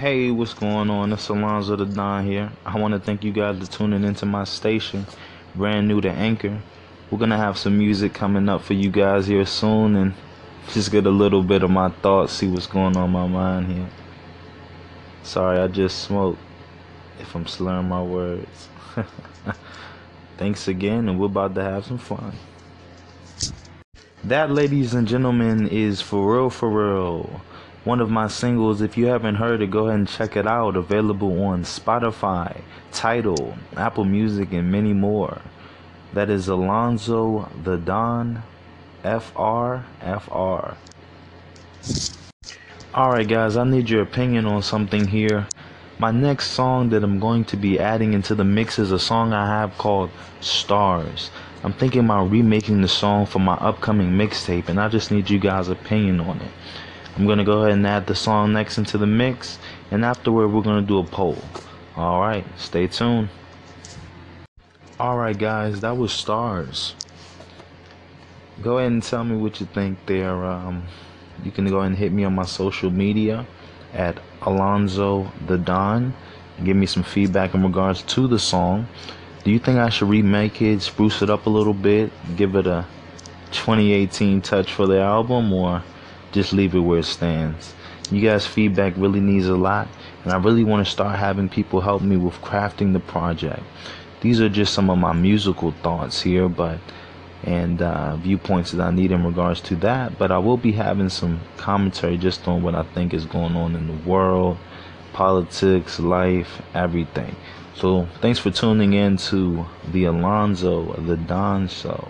Hey, what's going on? It's Alonzo the Don here. I want to thank you guys for tuning into my station, brand new to Anchor. We're gonna have some music coming up for you guys here soon, and just get a little bit of my thoughts, see what's going on in my mind here. Sorry, I just smoked. If I'm slurring my words. Thanks again, and we're about to have some fun. That, ladies and gentlemen, is For Real For Real. One of my singles. If you haven't heard it, go ahead and check it out. Available on Spotify, Tidal, Apple Music, and many more. That is Alonzo the Don FR FR. Alright, guys, I need your opinion on something here. My next song that I'm going to be adding into the mix is a song I have called Stars. I'm thinking about remaking the song for my upcoming mixtape, and I just need you guys' opinion on it. I'm gonna go ahead and add the song next into the mix, and afterward, we're gonna do a poll. Alright, stay tuned. Alright, guys, that was Stars. Go ahead and tell me what you think there. Um, you can go ahead and hit me on my social media at Alonzo the Don. And give me some feedback in regards to the song. Do you think I should remake it, spruce it up a little bit, give it a 2018 touch for the album, or just leave it where it stands? You guys' feedback really needs a lot, and I really want to start having people help me with crafting the project. These are just some of my musical thoughts here, but and uh, viewpoints that I need in regards to that. But I will be having some commentary just on what I think is going on in the world, politics, life, everything. So thanks for tuning in to the Alonzo the Don Show.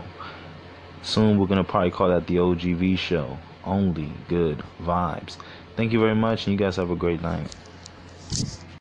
Soon we're gonna probably call that the OGV Show only good vibes. Thank you very much, and you guys have a great night.